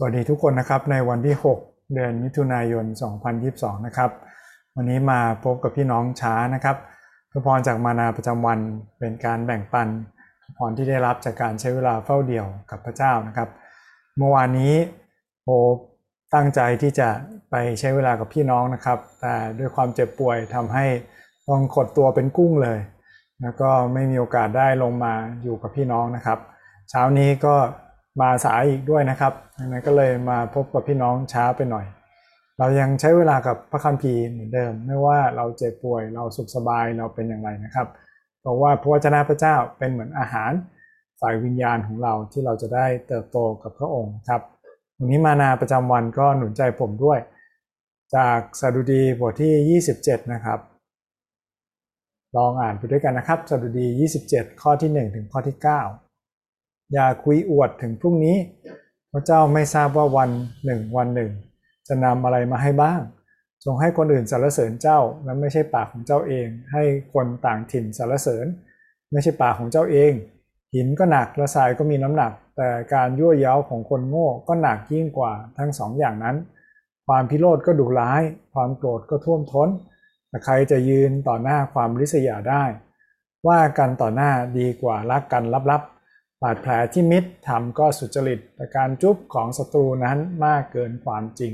สวัสดีทุกคนนะครับในวันที่ 6 เดือนมิถุนายน 2022 นะครับ วันนี้มาพบกับพี่น้องช้านะครับพระพรจากมานาประจำวันเป็นการแบ่งปันพระพรที่ได้รับจากการใช้เวลาเฝ้าเดี่ยวกับพระเจ้านะครับ เมื่อวานนี้โอตั้งใจที่จะไปใช้เวลากับพี่น้องนะครับ แต่ด้วยความเจ็บป่วยทำให้ต้องขดตัวเป็นกุ้งเลย แล้วก็ไม่มีโอกาสได้ลงมาอยู่กับพี่น้องนะครับ เช้านี้ก็ มาสายอีกด้วยนะครับดังนั้นก็เลยมาพบกับพี่น้องช้าไปหน่อย เรายังใช้เวลากับพระคัมภีร์เหมือนเดิม ไม่ว่าเราเจ็บป่วยเราสุขสบายเราเป็นอย่างไรนะครับ เพราะว่าพระวจนะพระเจ้าเป็นเหมือนอาหารฝ่ายวิญญาณของเราที่เราจะได้เติบโตกับพระองค์ครับวันนี้มานาประจำวันก็หนุนใจผมด้วย จากสดุดีบทที่ 27 นะครับ ลองอ่านไปด้วยกันนะครับสดุดี 27 ข้อที่ 1 ถึงข้อที่ 9 อย่าคุยอวดถึงพรุ่งนี้ พระเจ้าไม่ทราบว่าวันหนึ่งวันหนึ่ง จะนำอะไรมาให้บ้าง จงให้คนอื่นสรรเสริญเจ้าและไม่ใช่ปากของเจ้าเอง ให้คนต่างถิ่นสรรเสริญ ไม่ใช่ปากของเจ้าเอง หินก็หนักและทรายก็มีน้ำหนัก แต่การยั่วเย้าของคนโง่ก็หนักยิ่งกว่าทั้งสองอย่างนั้น ความพิโรธก็ดุร้าย ความโกรธก็ท่วมท้นแต่ใครจะยืนต่อหน้าความริษยาได้ ว่ากันต่อหน้าดีกว่ารักกันลับๆ บาดแผลที่มิตรทำก็สุจริตแต่การจุบของศัตรูนั้นมากเกินความจริง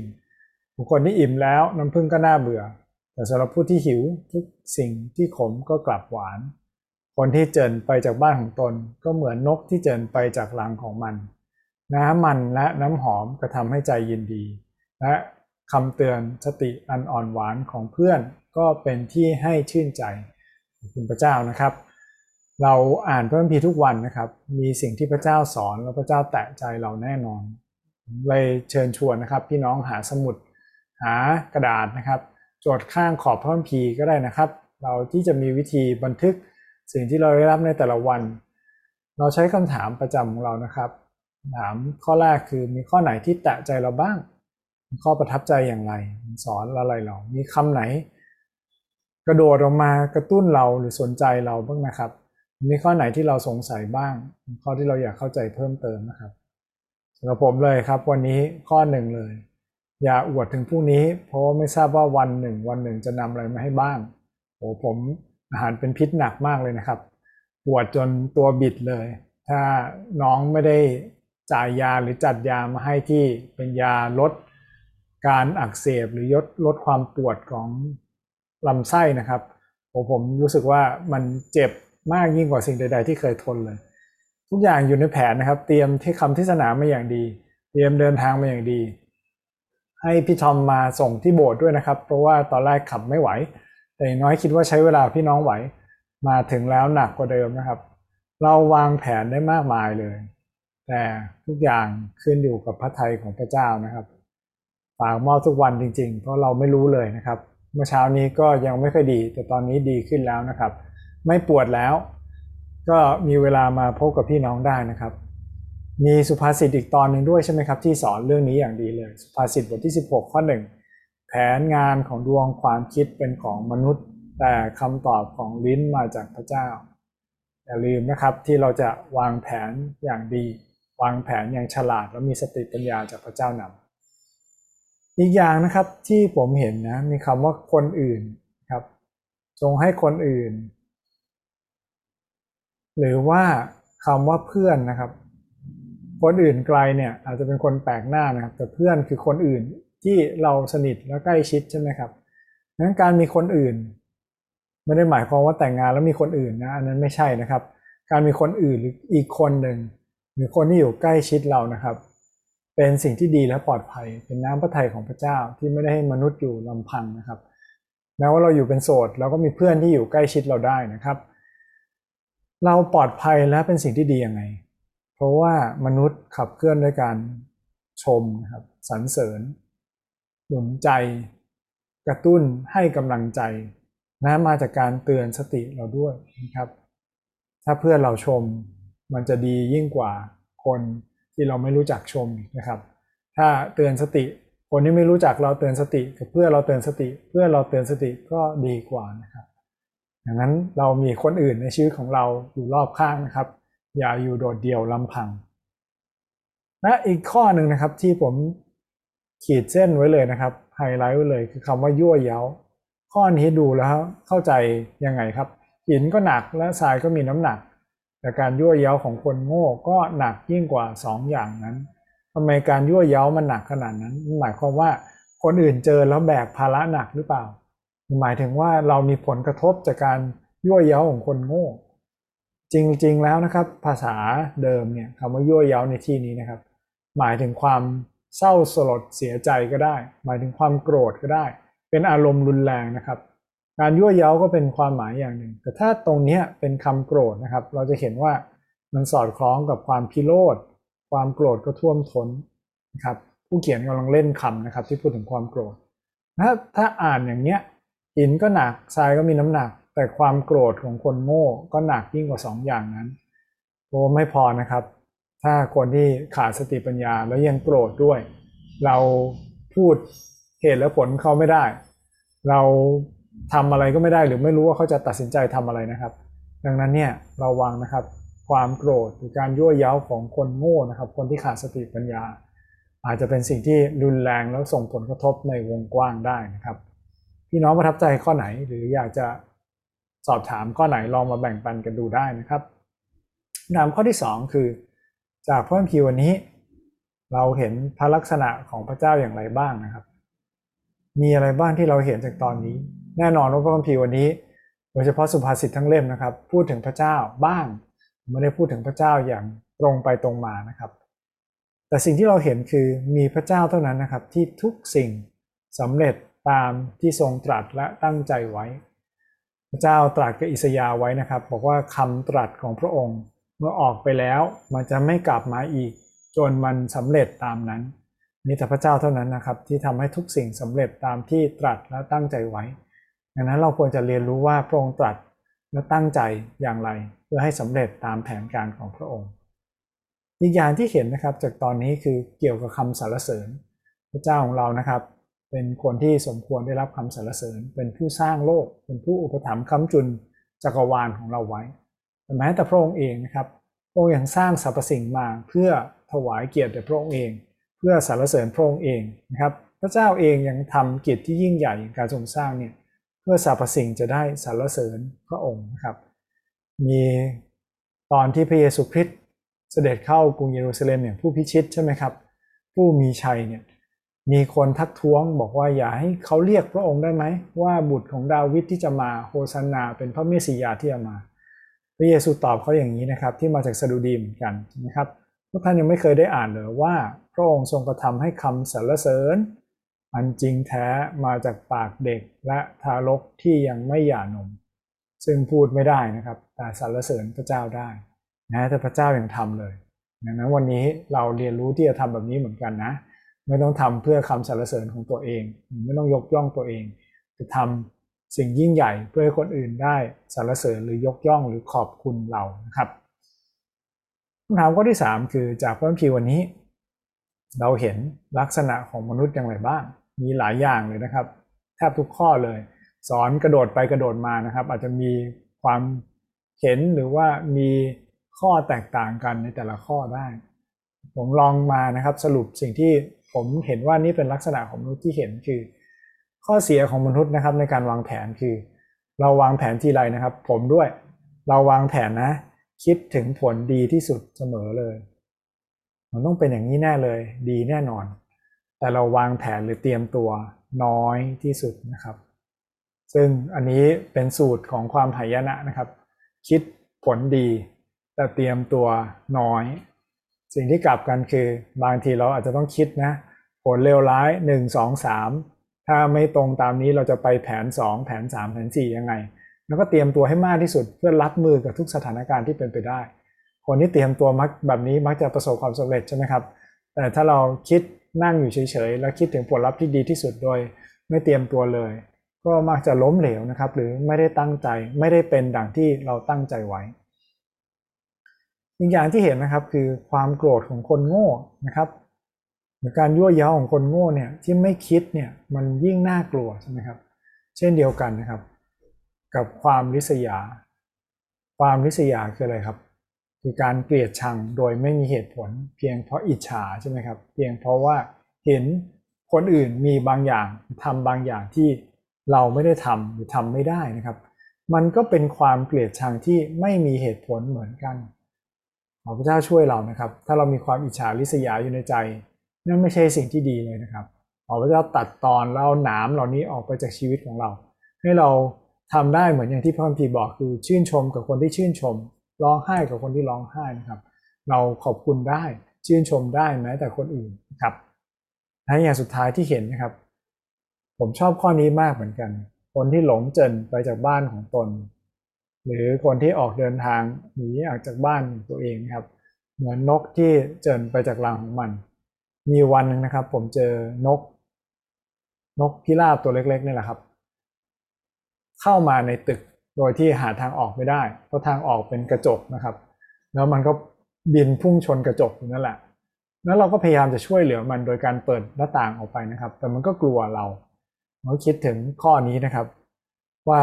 บุคคลที่อิ่มแล้วน้ำพึ่งก็น่าเบื่อ แต่สำหรับผู้ที่หิวทุกสิ่งที่ขมก็กลับหวาน คนที่เจินไปจากบ้านของตน ก็เหมือนนกที่เจินไปจากรังของมัน น้ำมันและน้ำหอมกระทำให้ใจยินดี และคำเตือนสติอันอ่อนหวานของเพื่อนก็เป็นที่ให้ชื่นใจขอบคุณพระเจ้านะครับ เราอ่านพระคัมภีร์ทุกวันนะครับ มีสิ่งที่พระเจ้าสอนแล้วพระเจ้าแตะใจเราแน่นอน เลยเชิญชวนนะครับ พี่น้องหาสมุดหากระดาษนะครับ จดข้างขอบพระคัมภีร์ก็ได้นะครับ เราที่จะมีวิธีบันทึกสิ่งที่เราได้รับในแต่ละวัน เราใช้คำถามประจำของเรานะครับ ถามข้อแรกคือมีข้อไหนที่แตะใจเราบ้าง มีข้อประทับใจอย่างไร สอนอะไรเรา มีคำไหน กระโดดออกมากระตุ้นเราหรือสนใจเราบ้างนะครับ มีข้อไหนที่เราสงสัยบ้าง ข้อที่เราอยากเข้าใจเพิ่มเติมนะครับสำหรับผมเลยครับ วันนี้ข้อหนึ่งเลย อย่าอวดถึงพรุ่งนี้ เพราะาไม่ทราบว่าวันหนึ่ง วันหนึ่งจะนำอะไรมาให้บ้างโอ้ผมอาหารเป็นพิษหนักมากเลยนะครับปวดจนตัวบิดเลย ถ้าน้องไม่ได้จ่ายยาหรือจัดยามาให้ที่เป็นยาลดการอักเสบหรือลดลดความปวดของลำไส้นะครับผมผมรู้สึกว่ามันเจ็บ มากยิ่งกว่าสิ่งใด ๆ ที่เคยทนเลย ทุกอย่างอยู่ในแผนนะครับ เตรียมที่คำที่สนามมาอย่างดี เตรียมเดินทางมาอย่างดี ให้พี่ทอมมาส่งที่โบสถ์ด้วยนะครับ เพราะว่าตอนแรกขับไม่ไหว แต่น้อยคิดว่าใช้เวลาพี่น้องไหว มาถึงแล้วหนักกว่าเดิมนะครับ เราวางแผนได้มากมายเลย แต่ทุกอย่างขึ้นอยู่กับพระทัยของพระเจ้านะครับฝากมอบทุกวันจริง ๆ เพราะเราไม่รู้เลยนะครับ เมื่อเช้านี้ก็ยังไม่ค่อยดี แต่ตอนนี้ดีขึ้นแล้วนะครับ ไม่ปวดแล้ว ก็มีเวลามาพบกับพี่น้องได้นะครับ มีสุภาษิตอีกตอนหนึ่งด้วยใช่ไหมครับ ที่สอนเรื่องนี้อย่างดีเลย สุภาษิตบทที่ 16 ข้อ1แผนงานของดวงความคิดเป็นของมนุษย์ แต่คำตอบของลิ้นมาจากพระเจ้าอย่าลืมนะครับที่เราจะวางแผนอย่างดี วางแผนอย่างฉลาดและมีสติปัญญาจากพระเจ้านำอีกอย่างนะครับที่ผมเห็นนะมีคำว่าคนอื่นครับ จงให้คนอื่น หรือว่าคำว่าเพื่อนนะครับ คนอื่นไกลเนี่ยอาจจะเป็นคนแปลกหน้านะครับ แต่เพื่อนคือคนอื่นที่เราสนิทและใกล้ชิดใช่ไหมครับงนั้นการมีคนอื่น ไม่ได้หมายความว่าแต่งงานแล้วมีคนอื่นนะอันนั้นไม่ใช่นะครับ การมีคนอื่นหรืออีกคนหนึ่งหรือคนที่อยู่ใกล้ชิดเรานะครับ เป็นสิ่งที่ดีและปลอดภัย เป็นน้ำพระทัยของพระเจ้าที่ไม่ได้ให้มนุษย์อยู่ลำพังนะครับแม้ว่าเราอยู่เป็นโสดเราก็มีเพื่อนที่อยู่ใกล้ชิดเราได้นะครับ เราปลอดภัยและเป็นสิ่งที่ดียังไง เพราะว่ามนุษย์ขับเคลื่อนด้วยการชมครับสรรเสริญหนุนใจ กระตุ้นให้กำลังใจนะมาจากการเตือนสติเราด้วยนะครับ ถ้าเพื่อนเราชมมันจะดียิ่งกว่าคนที่เราไม่รู้จักชมนะครับ ถ้าเตือนสติ คนที่ไม่รู้จักเราเตือนสติกับเพื่อเราเตือนสติ เพื่อเราเตือนสติก็ดีกว่านะครับ ดังนั้นเรามีคนอื่นในชีวิตของเราอยู่รอบข้างนะครับ อย่าอยู่โดดเดี่ยวลำพัง และอีกข้อหนึ่งนะครับที่ผมขีดเส้นไว้เลยนะครับไฮไลท์ไว้เลยคือคำว่ายั่วเย้า ข้อนี้ดูแล้วเข้าใจยังไงครับ หินก็หนักและทรายก็มีน้ำหนัก แต่การยั่วเย้าของคนโง่ก็หนักยิ่งกว่า 2อย่างนั้นทำไมการยั่วเย้ามันหนักขนาดนั้นหมายความว่าคนอื่นเจอแล้วแบกภาระหนักหรือเปล่า หมายถึงว่าเรามีผลกระทบจากการยั่วเย้าของคนโง่ จริงๆแล้วนะครับ ภาษาเดิมเนี่ยคำว่ายั่วเย้าในที่นี้นะครับ หมายถึงความเศร้าสลดเสียใจก็ได้ หมายถึงความโกรธก็ได้ เป็นอารมณ์รุนแรงนะครับ การยั่วเย้าก็เป็นความหมายอย่างหนึ่ง แต่ถ้าตรงนี้เป็นคำโกรธนะครับ เราจะเห็นว่ามันสอดคล้องกับความพิโรธความโกรธก็ท่วมท้นนะครับ ผู้เขียนกำลังเล่นคำนะครับ ที่พูดถึงความโกรธถ้าถ้าอ่านอย่างเนี้ย หินก็หนักทรายก็มีน้ำหนัก แต่ความโกรธของคนโง่ก็หนักยิ่งกว่าสองอย่างนั้นโอ้ไม่พอนะครับ ถ้าคนที่ขาดสติปัญญาแล้วยังโกรธด้วย เราพูดเหตุและผลเขาไม่ได้ เราทำอะไรก็ไม่ได้หรือไม่รู้ว่าเขาจะตัดสินใจทำอะไรนะครับ ดังนั้นเนี่ยระวังนะครับ ความโกรธหรือการยั่วย้าของคนโง่นะครับ คนที่ขาดสติปัญญา อาจจะเป็นสิ่งที่รุนแรงแล้วส่งผลกระทบในวงกว้างได้นะครับ พี่น้องประทับใจข้อไหน หรืออยากจะสอบถามข้อไหนลองมาแบ่งปันกันดูได้นะครับคำถามข้อที่ 2 คือ จากพระคัมภีร์วันนี้ เราเห็นพระลักษณะของพระเจ้าอย่างไรบ้างนะครับ มีอะไรบ้างที่เราเห็นจากตอนนี้ แน่นอนว่าพระคัมภีร์วันนี้ โดยเฉพาะสุภาษิตทั้งเล่มนะครับ พูดถึงพระเจ้าบ้างไม่ได้พูดถึงพระเจ้าอย่างตรงไปตรงมานะครับ แต่สิ่งที่เราเห็นคือมีพระเจ้าเท่านั้นนะครับที่ทุกสิ่งสำเร็จ ตามที่ทรงตรัสและตั้งใจไว้ พระเจ้าตรัสกับอิสยาไว้นะครับ บอกว่าคำตรัสของพระองค์เมื่อออกไปแล้วมันจะไม่กลับมาอีก จนมันสำเร็จตามนั้นมีแต่พระเจ้าเท่านั้นนะครับที่ทำให้ทุกสิ่งสำเร็จตามที่ตรัสและตั้งใจไว้ดังนั้นเราควรจะเรียนรู้ว่าพระองค์ตรัสและตั้งใจอย่างไร เพื่อให้สำเร็จตามแผนการของพระองค์ อีกอย่างที่เห็นนะครับจากตอนนี้คือเกี่ยวกับคำสรรเสริญ พระเจ้าของเรานะครับ เป็นคนที่สมควรได้รับคำสรรเสริญ เป็นผู้สร้างโลก เป็นผู้อุปถัมภ์ค้ำจุนจักรวาลของเราไว้แต่แม้แต่พระองค์เองนะครับพระองค์ยังสร้างสรรพสิ่งมาเพื่อถวายเกียรติแด่พระองค์เอง เพื่อสรรเสริญพระองค์เองนะครับ พระเจ้าเองยังทำกิจที่ยิ่งใหญ่การทรงสร้างเนี่ยเพื่อสรรพสิ่งจะได้สรรเสริญพระองค์นะครับ มีตอนที่พระเยซูคริสต์เสด็จเข้ากรุงเยรูซาเล็มอย่างผู้พิชิตใช่ไหมครับ ผู้มีชัยเนี่ย มีคนทักท้วงบอกว่าอย่าให้เขาเรียกพระองค์ได้ไหม ว่าบุตรของดาวิดที่จะมาโฮซานา เป็นพระเมสสิยาที่จะมา พระเยซูตอบเขาอย่างนี้นะครับ ที่มาจากสดุดีเหมือนกันนะครับพวกท่านยังไม่เคยได้อ่านเลยว่า พระองค์ทรงกระทำให้คำสรรเสริญ อันจริงแท้มาจากปากเด็กและทารกที่ยังไม่หย่านม ซึ่งพูดไม่ได้นะครับ แต่สรรเสริญพระเจ้าได้นะแต่พระเจ้ายัางทำเลยดังนั้นวันนี้เราเรียนรู้ที่จะทำแบบนี้เหมือนกันนะ ไม่ต้องทำเพื่อคำสรรเสริญของตัวเอง ไม่ต้องยกย่องตัวเองจะทำสิ่งยิ่งใหญ่เพื่อให้คนอื่นได้สรรเสริญหรือยกย่องหรือขอบคุณเรานะครับคำถามข้อที่ 3 คือจากพระคัมภีร์วันนี้ เราเห็นลักษณะของมนุษย์อย่างไรบ้าง มีหลายอย่างเลยนะครับแทบทุกข้อเลย สอนกระโดดไปกระโดดมานะครับ อาจจะมีความเห็นหรือว่ามีข้อแตกต่างกันในแต่ละข้อได้ ผมลองมานะครับสรุปสิ่งที่ ผมเห็นว่านี่เป็นลักษณะของมนุษย์ที่เห็นคือ ข้อเสียของมนุษย์นะครับในการวางแผนคือ เราวางแผนทีไรนะครับ ผมด้วยเราวางแผนนะ คิดถึงผลดีที่สุดเสมอเลย มันต้องเป็นอย่างนี้แน่เลย ดีแน่นอน แต่เราวางแผนหรือเตรียมตัวน้อยที่สุดนะครับ ซึ่งอันนี้เป็นสูตรของความหายนะนะครับ คิดผลดี แต่เตรียมตัวน้อย สิ่งที่กลับกันคือบางทีเราอาจจะต้องคิดนะผลเลวร้าย 1 2 3 ถ้าไม่ตรงตามนี้เราจะไปแผน 2 แผน 3 แผน 4 ยังไง แล้วก็เตรียมตัวให้มากที่สุดเพื่อรับมือกับทุกสถานการณ์ที่เป็นไปได้ คนที่เตรียมตัวมักแบบนี้มักจะประสบความสำเร็จใช่ไหมครับ แต่ถ้าเราคิดนั่งอยู่เฉยๆ แล้วคิดถึงผลลัพธ์ที่ดีที่สุดโดย ไม่เตรียมตัวเลย ก็มักจะล้มเหลวนะครับ หรือไม่ได้ตั้งใจไม่ได้เป็นดังที่เราตั้งใจไว้ อีกอย่างที่เห็นนะครับคือความโกรธของคนโง่นะครับการยั่วย้าของคนโง่เนี่ยที่ไม่คิดเนี่ยมันยิ่งน่ากลัวใช่ไหมครับ เช่นเดียวกันนะครับ กับความริษยา ความริษยาคืออะไรครับ คือการเกลียดชังโดยไม่มีเหตุผล เพียงเพราะอิจฉาใช่ไหมครับ เพียงเพราะว่าเห็นคนอื่นมีบางอย่างทำบางอย่างที่เราไม่ได้ทำหรือทำไม่ได้นะครับ มันก็เป็นความเกลียดชังที่ไม่มีเหตุผลเหมือนกัน ขอพระเจ้าช่วยเรานะครับ ถ้าเรามีความอิจฉาริษยาอยู่ในใจนั่นไม่ใช่สิ่งที่ดีเลยนะครับขอพระเจ้าตัดตอนแล้วหนามเหล่านี้ออกไปจากชีวิตของเรา ให้เราทำได้เหมือนอย่างที่พระคัมภีร์บอกคือชื่นชมกับคนที่ชื่นชม ร้องไห้กับคนที่ร้องไห้นะครับ เราขอบคุณได้ชื่นชมได้แม้แต่คนอื่นนะครับและอย่างสุดท้ายที่เห็นนะครับ ผมชอบข้อนี้มากเหมือนกัน คนที่หลงเจินไปจากบ้านของตน หรือคนที่ออกเดินทางหนีออกจากบ้านตัวเองครับ เหมือนนกที่เจินไปจากรังของมัน มีวันหนึ่งนะครับ ผมเจอนก นกพิราบตัวเล็กๆนี่แหละครับ เข้ามาในตึกโดยที่หาทางออกไม่ได้ เพราะทางออกเป็นกระจกนะครับ แล้วมันก็บินพุ่งชนกระจกอยู่นั่นแหละแล้วเราก็พยายามจะช่วยเหลือมันโดยการเปิดหน้าต่างออกไปนะครับ แต่มันก็กลัวเราเราคิดถึงข้อนี้นะครับ ว่า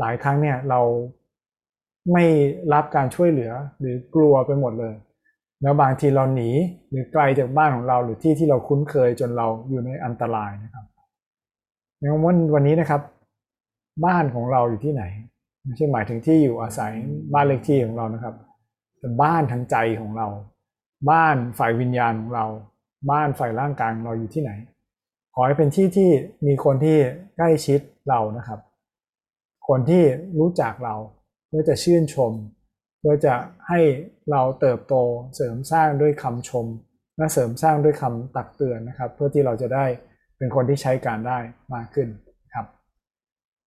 หลายครั้งเนี่ยเราไม่รับการช่วยเหลือหรือกลัวไปหมดเลย แล้วบางทีเราหนีหรือไกลจากบ้านของเราหรือที่ที่เราคุ้นเคยจนเราอยู่ในอันตรายนะครับในวันวันนี้นะครับ บ้านของเราอยู่ที่ไหน ไม่ใช่หมายถึงที่อยู่อาศัยบ้านเลขที่ของเรานะครับแต่บ้านทางใจของเรา บ้านฝ่ายวิญญาณของเรา บ้านฝ่ายร่างกายของเราอยู่ที่ไหน ขอให้เป็นที่ที่มีคนที่ใกล้ชิดเรานะครับ คนที่รู้จักเราเพื่อจะชื่นชม เพื่อจะให้เราเติบโตเสริมสร้างด้วยคำชม และเสริมสร้างด้วยคำตักเตือนนะครับ เพื่อที่เราจะได้เป็นคนที่ใช้การได้มากขึ้นครับ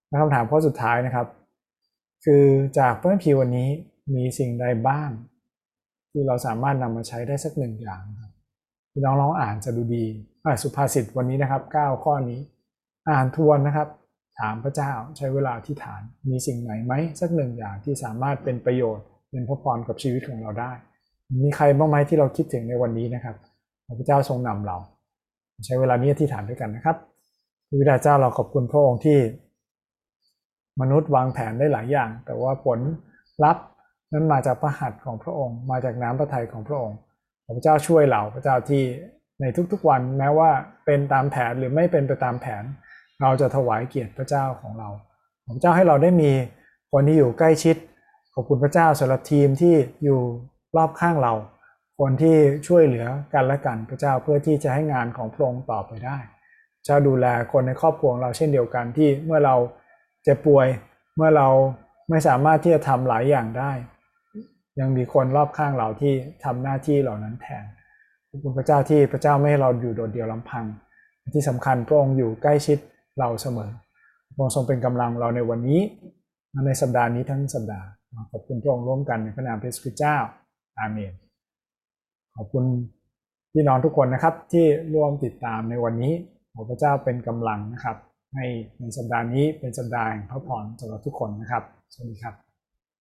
และคำถามข้อสุดท้ายนะครับ คือจากเพระคัมภีร์วันนี้มีสิ่งใดบ้าง ที่เราสามารถนำมาใช้ได้สักหนึ่งอย่างครับพี่น้องลองอ่านจะดูดีสุภาษิตวันนี้นะครับ 9 ข้อนี้ อ่านทวนนะครับ ถามพระเจ้าใช้เวลาที่ฐานมีสิ่งไหนไหมสักหนึ่งอย่างที่สามารถเป็นประโยชน์ เป็นพระพรกับชีวิตของเราได้ มีใครบ้างไหมที่เราคิดถึงในวันนี้นะครับพระเจ้าทรงนำเรา ใช้เวลานี้ที่ฐานด้วยกันนะครับพระบิดาเจ้าเราขอบคุณพระองค์ที่ มนุษย์วางแผนได้หลายอย่าง แต่ว่าผลลัพธ์นั้นมาจากพระหัตถ์ของพระองค์ มาจากน้ำพระทัยของพระองค์พระเจ้าช่วยเราพระเจ้าที่ในทุกๆวันแม้ว่าเป็นตามแผนหรือไม่เป็นไปตามแผน เราจะถวายเกียรติพระเจ้าของเรา พระเจ้าให้เราได้มีคนที่อยู่ใกล้ชิด ขอบคุณพระเจ้าสำหรับทีมที่อยู่รอบข้างเรา คนที่ช่วยเหลือกันและกันพระเจ้าเพื่อที่จะให้งานของพระองค์ต่อไปได้เจ้าดูแลคนในครอบครัวเราเช่นเดียวกันที่เมื่อเราเจ็บป่วยเมื่อเราไม่สามารถที่จะทำหลายอย่างได้ ยังมีคนรอบข้างเราที่ทำหน้าที่เหล่านั้นแทนขอบคุณพระเจ้าที่พระเจ้าไม่ให้เราอยู่โดดเดี่ยวลำพัง ที่สำคัญพระองค์อยู่ใกล้ชิด เราเสมอพระองค์ทรงเป็นกำลังเราในวันนี้ในสัปดาห์นี้ทั้งสัปดาห์ขอบคุณพระองค์ร่วมกันในพระนามพระสุเจ้าอาเมนขอบคุณพี่น้องทุกคนนะครับที่ร่วมติดตามในวันนี้ขอพระเจ้าเป็นกำลังนะครับ ให้ในสัปดาห์นี้เป็นสัปดาห์แห่งพระพรสำหรับทุกคนนะครับสวัสดีครับ